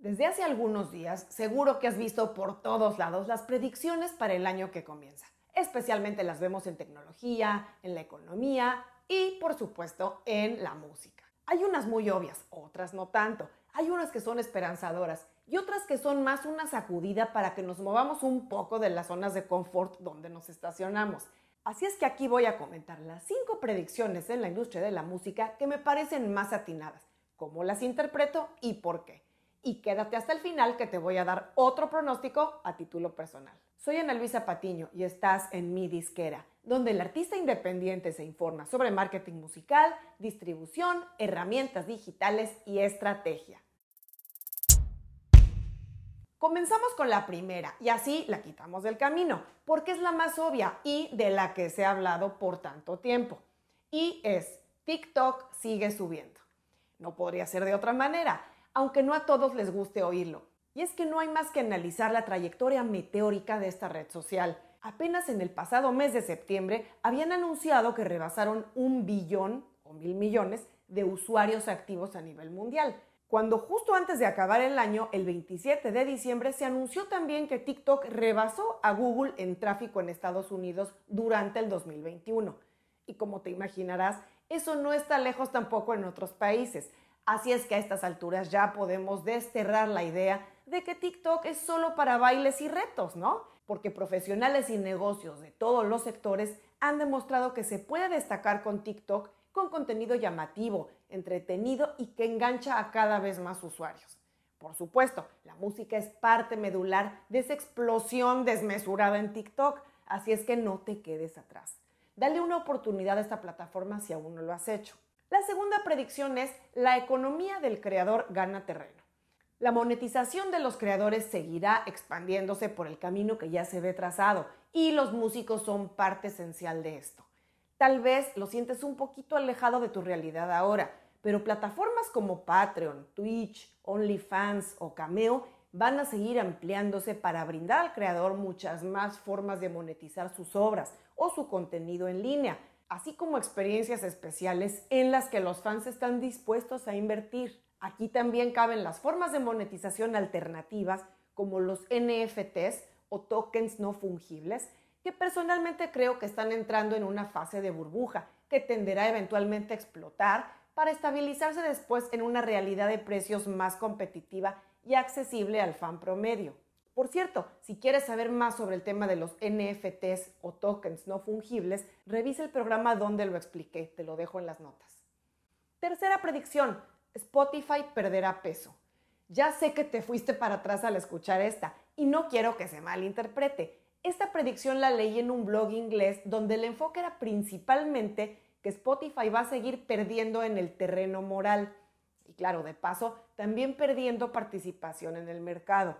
Desde hace algunos días, seguro que has visto por todos lados las predicciones para el año que comienza. Especialmente las vemos en tecnología, en la economía y, por supuesto, en la música. Hay unas muy obvias, otras no tanto. Hay unas que son esperanzadoras y otras que son más una sacudida para que nos movamos un poco de las zonas de confort donde nos estacionamos. Así es que aquí voy a comentar las cinco predicciones en la industria de la música que me parecen más atinadas, cómo las interpreto y por qué y quédate hasta el final que te voy a dar otro pronóstico a título personal. Soy Ana Luisa Patiño y estás en Mi Disquera, donde el artista independiente se informa sobre marketing musical, distribución, herramientas digitales y estrategia. Comenzamos con la primera y así la quitamos del camino, porque es la más obvia y de la que se ha hablado por tanto tiempo. Y es, TikTok sigue subiendo. No podría ser de otra manera aunque no a todos les guste oírlo. Y es que no hay más que analizar la trayectoria meteórica de esta red social. Apenas en el pasado mes de septiembre habían anunciado que rebasaron un billón o mil millones de usuarios activos a nivel mundial. Cuando justo antes de acabar el año, el 27 de diciembre, se anunció también que TikTok rebasó a Google en tráfico en Estados Unidos durante el 2021. Y como te imaginarás, eso no está lejos tampoco en otros países. Así es que a estas alturas ya podemos desterrar la idea de que TikTok es solo para bailes y retos, ¿no? Porque profesionales y negocios de todos los sectores han demostrado que se puede destacar con TikTok con contenido llamativo, entretenido y que engancha a cada vez más usuarios. Por supuesto, la música es parte medular de esa explosión desmesurada en TikTok, así es que no te quedes atrás. Dale una oportunidad a esta plataforma si aún no lo has hecho. La segunda predicción es la economía del creador gana terreno. La monetización de los creadores seguirá expandiéndose por el camino que ya se ve trazado y los músicos son parte esencial de esto. Tal vez lo sientes un poquito alejado de tu realidad ahora, pero plataformas como Patreon, Twitch, OnlyFans o Cameo van a seguir ampliándose para brindar al creador muchas más formas de monetizar sus obras o su contenido en línea así como experiencias especiales en las que los fans están dispuestos a invertir. Aquí también caben las formas de monetización alternativas como los NFTs o tokens no fungibles, que personalmente creo que están entrando en una fase de burbuja que tenderá eventualmente a explotar para estabilizarse después en una realidad de precios más competitiva y accesible al fan promedio. Por cierto, si quieres saber más sobre el tema de los NFTs o tokens no fungibles, revisa el programa donde lo expliqué, te lo dejo en las notas. Tercera predicción, Spotify perderá peso. Ya sé que te fuiste para atrás al escuchar esta y no quiero que se malinterprete. Esta predicción la leí en un blog inglés donde el enfoque era principalmente que Spotify va a seguir perdiendo en el terreno moral y claro, de paso, también perdiendo participación en el mercado.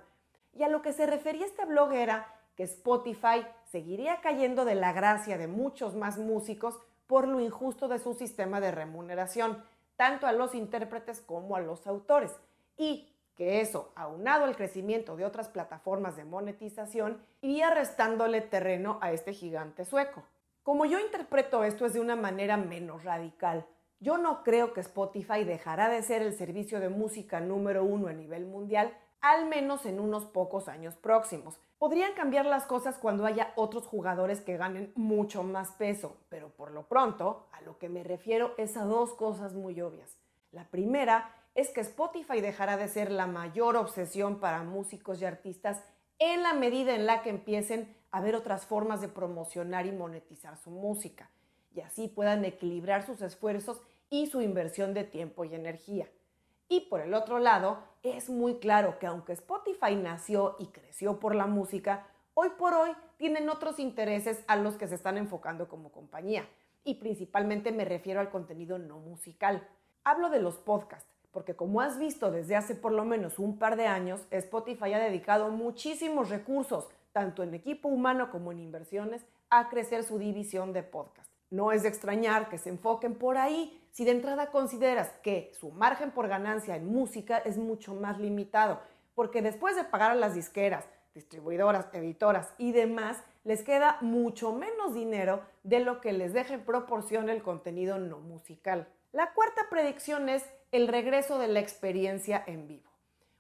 Y a lo que se refería este blog era que Spotify seguiría cayendo de la gracia de muchos más músicos por lo injusto de su sistema de remuneración, tanto a los intérpretes como a los autores, y que eso, aunado al crecimiento de otras plataformas de monetización, iría restándole terreno a este gigante sueco. Como yo interpreto esto es de una manera menos radical. Yo no creo que Spotify dejará de ser el servicio de música número uno a nivel mundial al menos en unos pocos años próximos. Podrían cambiar las cosas cuando haya otros jugadores que ganen mucho más peso, pero por lo pronto a lo que me refiero es a dos cosas muy obvias. La primera es que Spotify dejará de ser la mayor obsesión para músicos y artistas en la medida en la que empiecen a ver otras formas de promocionar y monetizar su música, y así puedan equilibrar sus esfuerzos y su inversión de tiempo y energía. Y por el otro lado, es muy claro que aunque Spotify nació y creció por la música, hoy por hoy tienen otros intereses a los que se están enfocando como compañía. Y principalmente me refiero al contenido no musical. Hablo de los podcasts, porque como has visto desde hace por lo menos un par de años, Spotify ha dedicado muchísimos recursos, tanto en equipo humano como en inversiones, a crecer su división de podcast. No es de extrañar que se enfoquen por ahí si de entrada consideras que su margen por ganancia en música es mucho más limitado, porque después de pagar a las disqueras, distribuidoras, editoras y demás, les queda mucho menos dinero de lo que les deje en proporción el contenido no musical. La cuarta predicción es el regreso de la experiencia en vivo.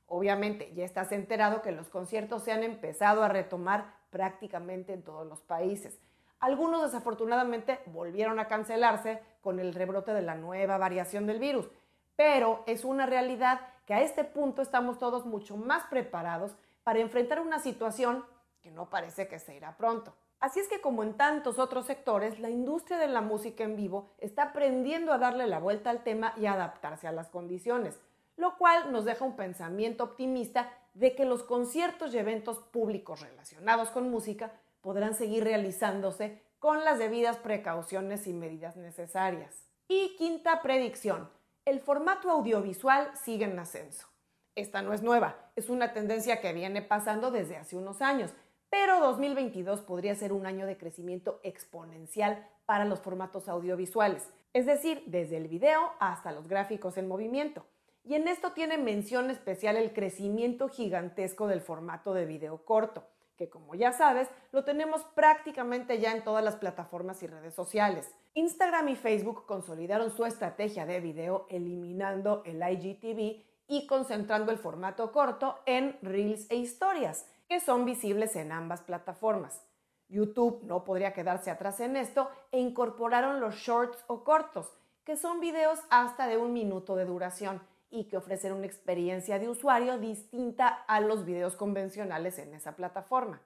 Obviamente, ya estás enterado que los conciertos se han empezado a retomar prácticamente en todos los países. Algunos desafortunadamente volvieron a cancelarse con el rebrote de la nueva variación del virus, pero es una realidad que a este punto estamos todos mucho más preparados para enfrentar una situación que no parece que se irá pronto. Así es que como en tantos otros sectores, la industria de la música en vivo está aprendiendo a darle la vuelta al tema y adaptarse a las condiciones lo cual nos deja un pensamiento optimista de que los conciertos y eventos públicos relacionados con música podrán seguir realizándose con las debidas precauciones y medidas necesarias. Y quinta predicción, el formato audiovisual sigue en ascenso. Esta no es nueva, es una tendencia que viene pasando desde hace unos años, pero 2022 podría ser un año de crecimiento exponencial para los formatos audiovisuales, es decir, desde el video hasta los gráficos en movimiento. Y en esto tiene mención especial el crecimiento gigantesco del formato de video corto, que como ya sabes, lo tenemos prácticamente ya en todas las plataformas y redes sociales. Instagram y Facebook consolidaron su estrategia de video eliminando el IGTV y concentrando el formato corto en Reels e historias, que son visibles en ambas plataformas. YouTube no podría quedarse atrás en esto e incorporaron los shorts o cortos, que son videos hasta de un minuto de duración y que ofrecen una experiencia de usuario distinta a los videos convencionales en esa plataforma.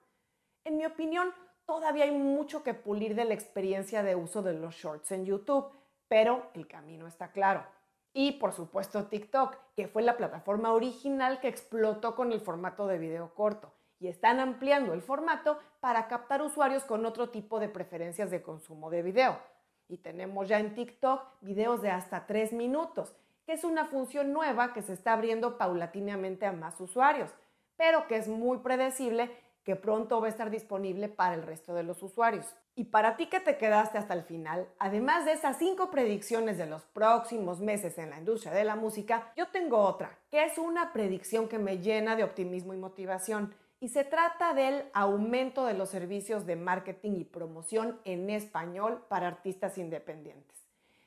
En mi opinión, todavía hay mucho que pulir de la experiencia de uso de los shorts en YouTube, pero el camino está claro. Y por supuesto TikTok, que fue la plataforma original que explotó con el formato de video corto y están ampliando el formato para captar usuarios con otro tipo de preferencias de consumo de video. Y tenemos ya en TikTok videos de hasta 3 minutos que es una función nueva que se está abriendo paulatinamente a más usuarios, pero que es muy predecible que pronto va a estar disponible para el resto de los usuarios. Y para ti que te quedaste hasta el final, además de esas cinco predicciones de los próximos meses en la industria de la música, yo tengo otra, que es una predicción que me llena de optimismo y motivación. Y se trata del aumento de los servicios de marketing y promoción en español para artistas independientes.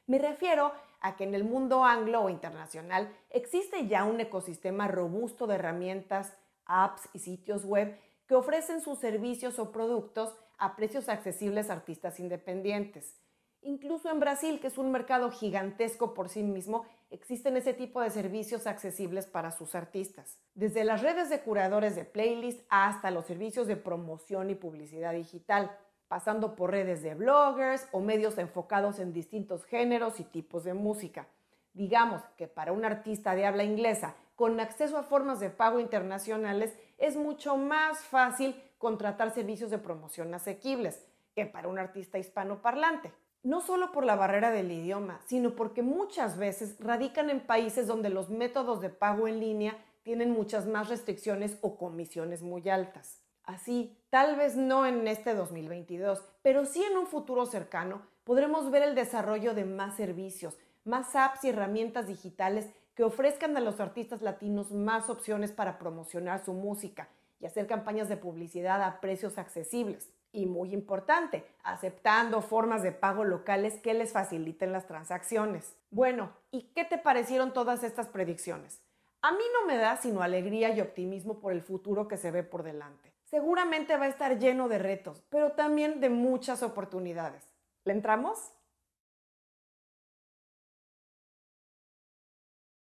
Me refiero a que en el mundo anglo o internacional existe ya un ecosistema robusto de herramientas, apps y sitios web que ofrecen sus servicios o productos a precios accesibles a artistas independientes. Incluso en Brasil, que es un mercado gigantesco por sí mismo, existen ese tipo de servicios accesibles para sus artistas. Desde las redes de curadores de playlist hasta los servicios de promoción y publicidad digital pasando por redes de bloggers o medios enfocados en distintos géneros y tipos de música. Digamos que para un artista de habla inglesa con acceso a formas de pago internacionales es mucho más fácil contratar servicios de promoción asequibles que para un artista hispanoparlante. No solo por la barrera del idioma, sino porque muchas veces radican en países donde los métodos de pago en línea tienen muchas más restricciones o comisiones muy altas. Así, tal vez no en este 2022, pero sí en un futuro cercano, podremos ver el desarrollo de más servicios, más apps y herramientas digitales que ofrezcan a los artistas latinos más opciones para promocionar su música y hacer campañas de publicidad a precios accesibles. Y muy importante, aceptando formas de pago locales que les faciliten las transacciones. Bueno, ¿y qué te parecieron todas estas predicciones? A mí no me da sino alegría y optimismo por el futuro que se ve por delante seguramente va a estar lleno de retos, pero también de muchas oportunidades. ¿Le entramos?